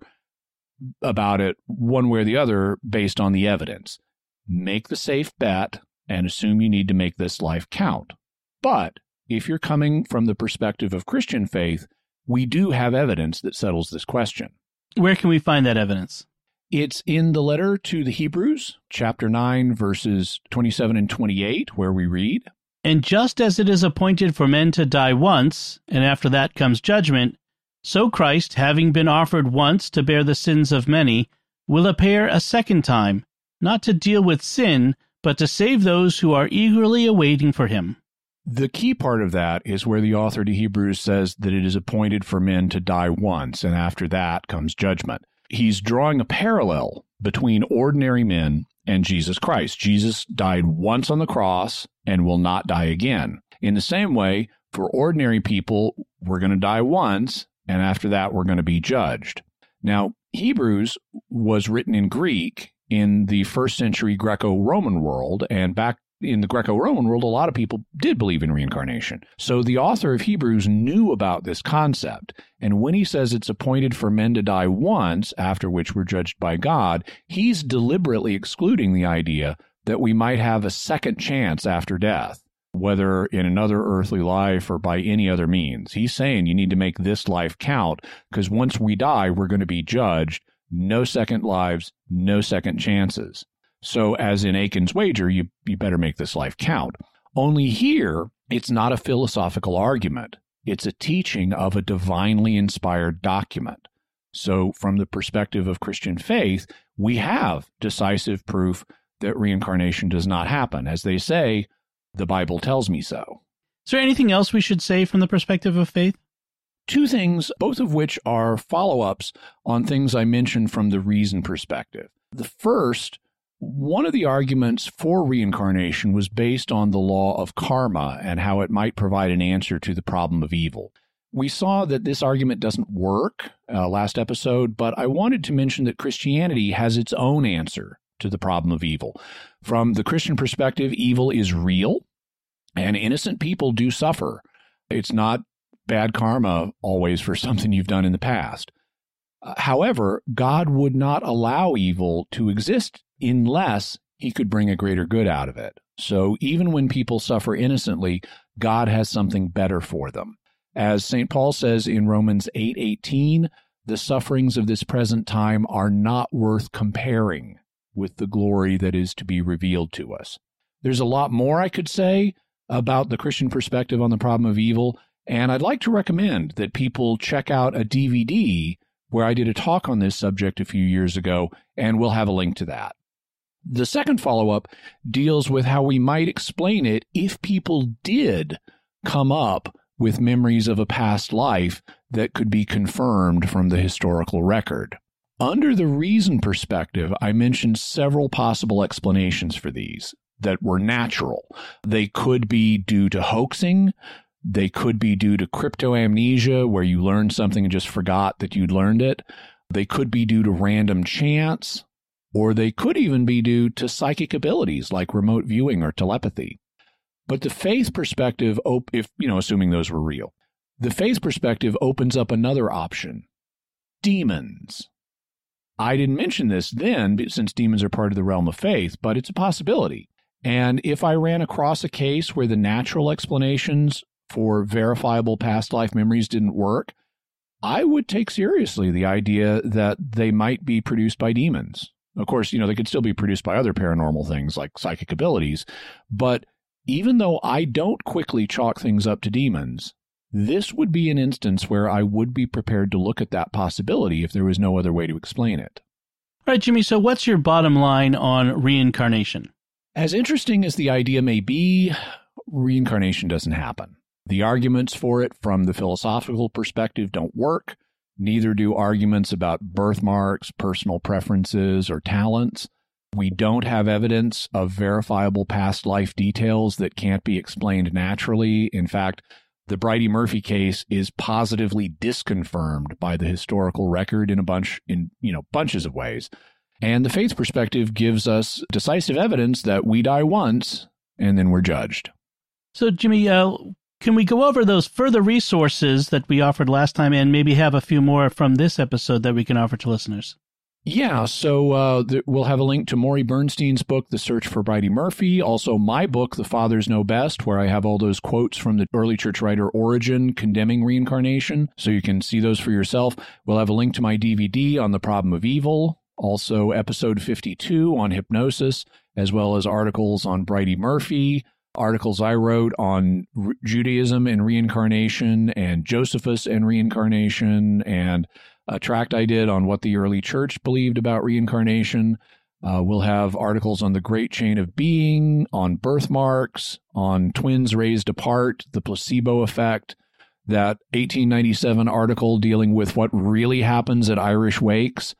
about it one way or the other based on the evidence. Make the safe bet and assume you need to make this life count. But if you're coming from the perspective of Christian faith, we do have evidence that settles this question. Where can we find that evidence? It's in the letter to the Hebrews, chapter 9, verses 27 and 28, where we read And just as it is appointed for men to die once, and after that comes judgment, so Christ, having been offered once to bear the sins of many, will appear a second time, not to deal with sin, but to save those who are eagerly awaiting for him. The key part of that is where the author to Hebrews says that it is appointed for men to die once, and after that comes judgment. He's drawing a parallel between ordinary men and Jesus Christ. Jesus died once on the cross and will not die again. In the same way, for ordinary people, we're going to die once and after that we're going to be judged. Now, Hebrews was written in Greek in the first century Greco Roman world, and back in the Greco Roman world, a lot of people did believe in reincarnation. So the author of Hebrews knew about this concept. And when he says it's appointed for men to die once, after which we're judged by God, he's deliberately excluding the idea that we might have a second chance after death. whether in another earthly life or by any other means. He's saying you need to make this life count because once we die, we're going to be judged. No second lives, no second chances. So, as in Akin's wager, you, you better make this life count. Only here, it's not a philosophical argument. It's a teaching of a divinely inspired document. So, from the perspective of Christian faith, we have decisive proof that reincarnation does not happen. As they say, the Bible tells me so. Is there anything else we should say from the perspective of faith? Two things, both of which are follow ups on things I mentioned from the reason perspective. The first, one of the arguments for reincarnation was based on the law of karma and how it might provide an answer to the problem of evil. We saw that this argument doesn't work uh, last episode, but I wanted to mention that Christianity has its own answer to the problem of evil. From the Christian perspective, evil is real and innocent people do suffer. It's not bad karma always for something you've done in the past. Uh, however, God would not allow evil to exist unless he could bring a greater good out of it. So even when people suffer innocently, God has something better for them. As St. Paul says in Romans 8:18, the sufferings of this present time are not worth comparing with the glory that is to be revealed to us. There's a lot more I could say about the Christian perspective on the problem of evil, and I'd like to recommend that people check out a DVD where I did a talk on this subject a few years ago, and we'll have a link to that. The second follow up deals with how we might explain it if people did come up with memories of a past life that could be confirmed from the historical record. Under the reason perspective, I mentioned several possible explanations for these that were natural. They could be due to hoaxing. They could be due to cryptomnesia, where you learned something and just forgot that you'd learned it. They could be due to random chance, or they could even be due to psychic abilities like remote viewing or telepathy. But the faith perspective, op- if you know, assuming those were real, the faith perspective opens up another option demons. I didn't mention this then since demons are part of the realm of faith, but it's a possibility. And if I ran across a case where the natural explanations for verifiable past life memories didn't work, I would take seriously the idea that they might be produced by demons. Of course, you know, they could still be produced by other paranormal things like psychic abilities, but even though I don't quickly chalk things up to demons, this would be an instance where I would be prepared to look at that possibility if there was no other way to explain it. All right, Jimmy, so what's your bottom line on reincarnation? As interesting as the idea may be, reincarnation doesn't happen. The arguments for it from the philosophical perspective don't work. Neither do arguments about birthmarks, personal preferences, or talents. We don't have evidence of verifiable past life details that can't be explained naturally. In fact, the Bridey Murphy case is positively disconfirmed by the historical record in a bunch in you know bunches of ways. And the faith perspective gives us decisive evidence that we die once and then we're judged. So, Jimmy, uh, can we go over those further resources that we offered last time and maybe have a few more from this episode that we can offer to listeners? Yeah, so uh, th- we'll have a link to Morey Bernstein's book, The Search for Bridey Murphy. Also, my book, The Fathers Know Best, where I have all those quotes from the early church writer Origen condemning reincarnation. So you can see those for yourself. We'll have a link to my DVD on the problem of evil. Also, episode 52 on hypnosis, as well as articles on Bridey Murphy, articles I wrote on Judaism and reincarnation, and Josephus and reincarnation, and a tract I did on what the early church believed about reincarnation. Uh, we'll have articles on the great chain of being, on birthmarks, on twins raised apart, the placebo effect, that 1897 article dealing with what really happens at Irish wakes.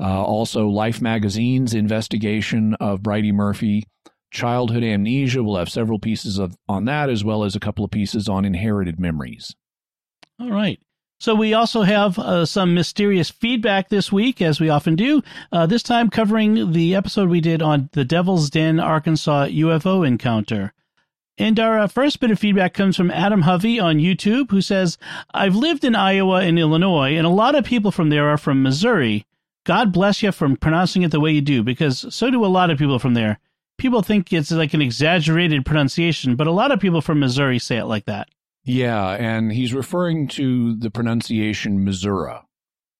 Uh, also, Life Magazine's investigation of Bridey Murphy. Childhood amnesia. We'll have several pieces of on that, as well as a couple of pieces on inherited memories. All right. So we also have uh, some mysterious feedback this week, as we often do. Uh, this time covering the episode we did on the Devil's Den, Arkansas UFO encounter. And our uh, first bit of feedback comes from Adam Hovey on YouTube, who says, I've lived in Iowa and Illinois, and a lot of people from there are from Missouri. God bless you for pronouncing it the way you do, because so do a lot of people from there. People think it's like an exaggerated pronunciation, but a lot of people from Missouri say it like that. Yeah, and he's referring to the pronunciation Missouri,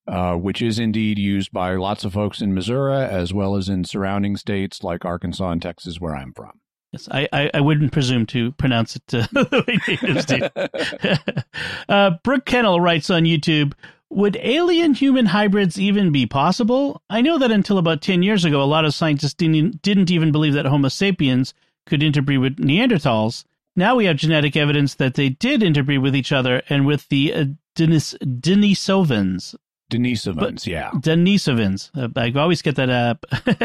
uh, which is indeed used by lots of folks in Missouri as well as in surrounding states like Arkansas and Texas, where I'm from. Yes, I, I, I wouldn't presume to pronounce it uh, the way natives do. uh, Brooke Kennel writes on YouTube Would alien human hybrids even be possible? I know that until about 10 years ago, a lot of scientists didn't, didn't even believe that Homo sapiens could interbreed with Neanderthals. Now we have genetic evidence that they did interbreed with each other and with the uh, Denis, Denisovans. Denisovans, yeah. Denisovans. Uh, I always get that uh,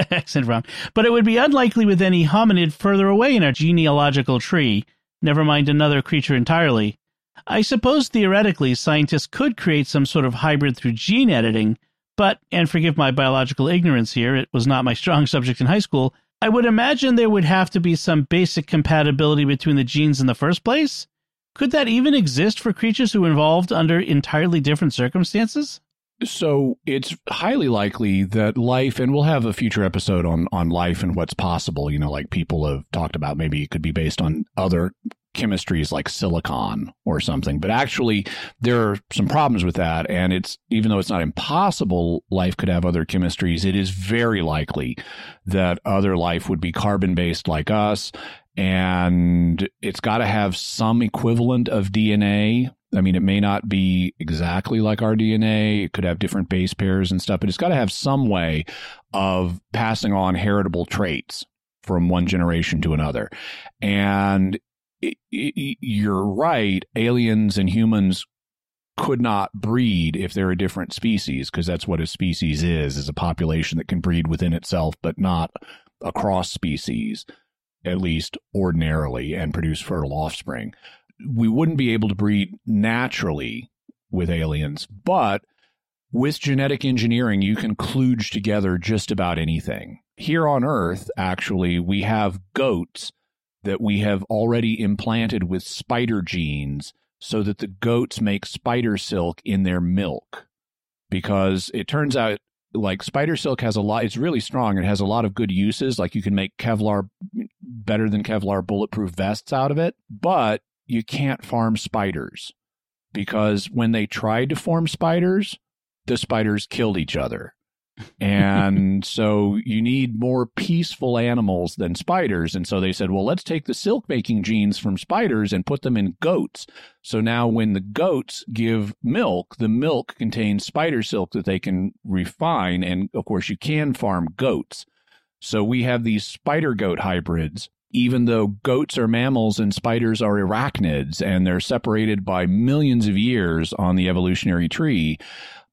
accent wrong. But it would be unlikely with any hominid further away in our genealogical tree, never mind another creature entirely. I suppose theoretically scientists could create some sort of hybrid through gene editing, but, and forgive my biological ignorance here, it was not my strong subject in high school, I would imagine there would have to be some basic compatibility between the genes in the first place. Could that even exist for creatures who evolved under entirely different circumstances? So it's highly likely that life, and we'll have a future episode on on life and what's possible. You know, like people have talked about, maybe it could be based on other chemistries like silicon or something. But actually, there are some problems with that. And it's even though it's not impossible, life could have other chemistries. It is very likely that other life would be carbon based like us. And it's got to have some equivalent of DNA I mean, it may not be exactly like our DNA. It could have different base pairs and stuff, but it's got to have some way of passing on heritable traits from one generation to another. And you're right. Aliens and humans could not breed if they're a different species because that's what a species is, is a population that can breed within itself, but not across species, at least ordinarily, and produce fertile offspring we wouldn't be able to breed naturally with aliens, but with genetic engineering, you can kludge together just about anything. Here on Earth, actually, we have goats that we have already implanted with spider genes so that the goats make spider silk in their milk. Because it turns out, like, spider silk has a lot, it's really strong. It has a lot of good uses. Like, you can make Kevlar better than Kevlar bulletproof vests out of it. But you can't farm spiders because when they tried to form spiders, the spiders killed each other. And so you need more peaceful animals than spiders. And so they said, well, let's take the silk making genes from spiders and put them in goats. So now when the goats give milk, the milk contains spider silk that they can refine. And of course, you can farm goats. So we have these spider goat hybrids even though goats are mammals and spiders are arachnids and they're separated by millions of years on the evolutionary tree.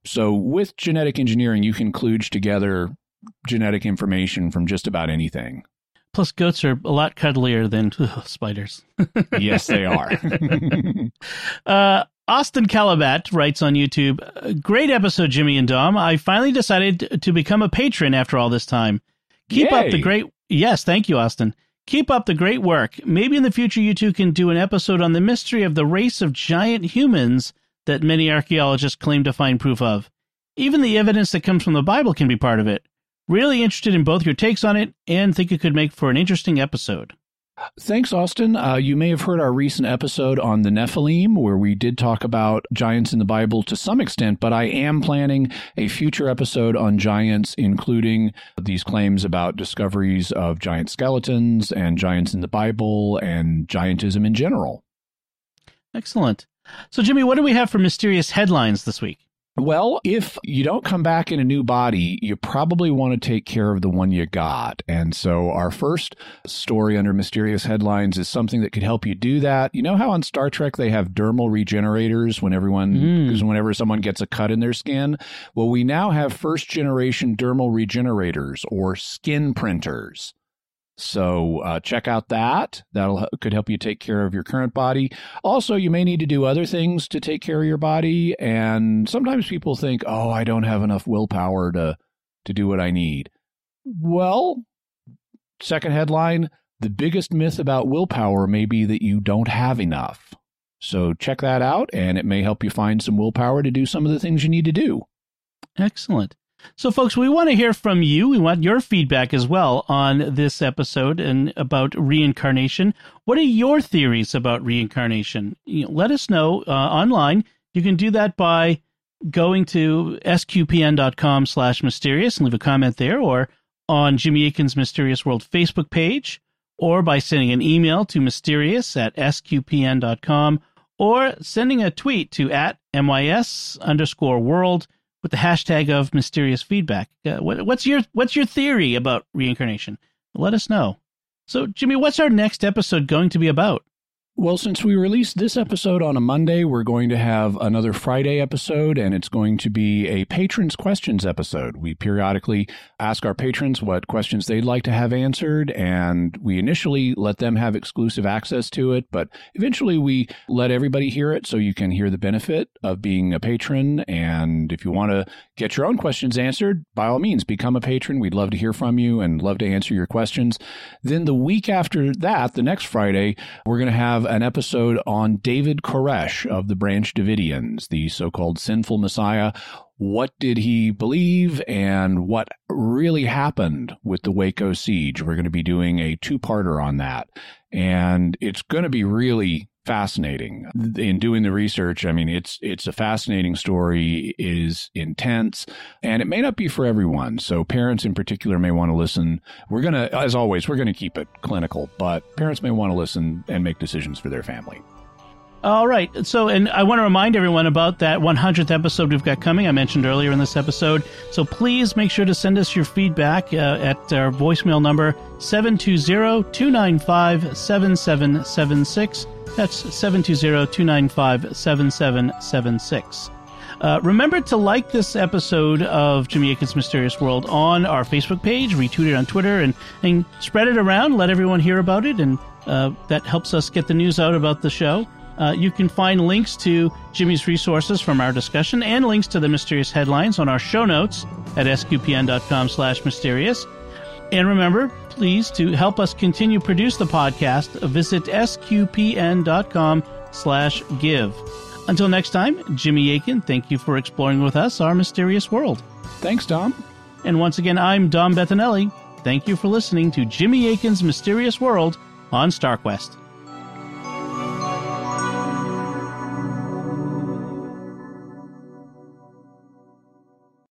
So with genetic engineering, you can kludge together genetic information from just about anything. Plus, goats are a lot cuddlier than ugh, spiders. yes, they are. uh, Austin Calabat writes on YouTube Great episode, Jimmy and Dom. I finally decided to become a patron after all this time. Keep Yay. up the great. Yes, thank you, Austin. Keep up the great work. Maybe in the future you two can do an episode on the mystery of the race of giant humans that many archaeologists claim to find proof of. Even the evidence that comes from the Bible can be part of it. Really interested in both your takes on it and think it could make for an interesting episode. Thanks, Austin. Uh, you may have heard our recent episode on the Nephilim, where we did talk about giants in the Bible to some extent, but I am planning a future episode on giants, including these claims about discoveries of giant skeletons and giants in the Bible and giantism in general. Excellent. So, Jimmy, what do we have for mysterious headlines this week? Well, if you don't come back in a new body, you probably want to take care of the one you got. And so our first story under mysterious headlines is something that could help you do that. You know how on Star Trek they have dermal regenerators when everyone mm. whenever someone gets a cut in their skin? Well, we now have first generation dermal regenerators or skin printers. So uh, check out that. That'll could help you take care of your current body. Also, you may need to do other things to take care of your body. And sometimes people think, "Oh, I don't have enough willpower to to do what I need." Well, second headline: the biggest myth about willpower may be that you don't have enough. So check that out, and it may help you find some willpower to do some of the things you need to do. Excellent. So, folks, we want to hear from you. We want your feedback as well on this episode and about reincarnation. What are your theories about reincarnation? You know, let us know uh, online. You can do that by going to sqpn.com slash mysterious and leave a comment there, or on Jimmy Akin's Mysterious World Facebook page, or by sending an email to mysterious at sqpn.com, or sending a tweet to at mys underscore world with the hashtag of mysterious feedback. Uh, what, what's your what's your theory about reincarnation? Let us know. So, Jimmy, what's our next episode going to be about? Well, since we released this episode on a Monday, we're going to have another Friday episode, and it's going to be a patrons' questions episode. We periodically ask our patrons what questions they'd like to have answered, and we initially let them have exclusive access to it, but eventually we let everybody hear it so you can hear the benefit of being a patron. And if you want to get your own questions answered, by all means, become a patron. We'd love to hear from you and love to answer your questions. Then the week after that, the next Friday, we're going to have an episode on David Koresh of the Branch Davidians, the so called sinful Messiah. What did he believe and what really happened with the Waco siege? We're going to be doing a two parter on that. And it's going to be really fascinating in doing the research i mean it's it's a fascinating story is intense and it may not be for everyone so parents in particular may want to listen we're going to as always we're going to keep it clinical but parents may want to listen and make decisions for their family all right. So, and I want to remind everyone about that 100th episode we've got coming. I mentioned earlier in this episode. So please make sure to send us your feedback uh, at our voicemail number 720 295 7776. That's 720-295-7776. Uh, remember to like this episode of Jimmy Akin's Mysterious World on our Facebook page, retweet it on Twitter, and, and spread it around. Let everyone hear about it, and uh, that helps us get the news out about the show. Uh, you can find links to Jimmy's resources from our discussion and links to the mysterious headlines on our show notes at sqpn.com slash mysterious. And remember, please, to help us continue produce the podcast, visit sqpn.com slash give. Until next time, Jimmy Akin, thank you for exploring with us our mysterious world. Thanks, Dom. And once again, I'm Dom Bettinelli. Thank you for listening to Jimmy Akin's Mysterious World on StarQuest.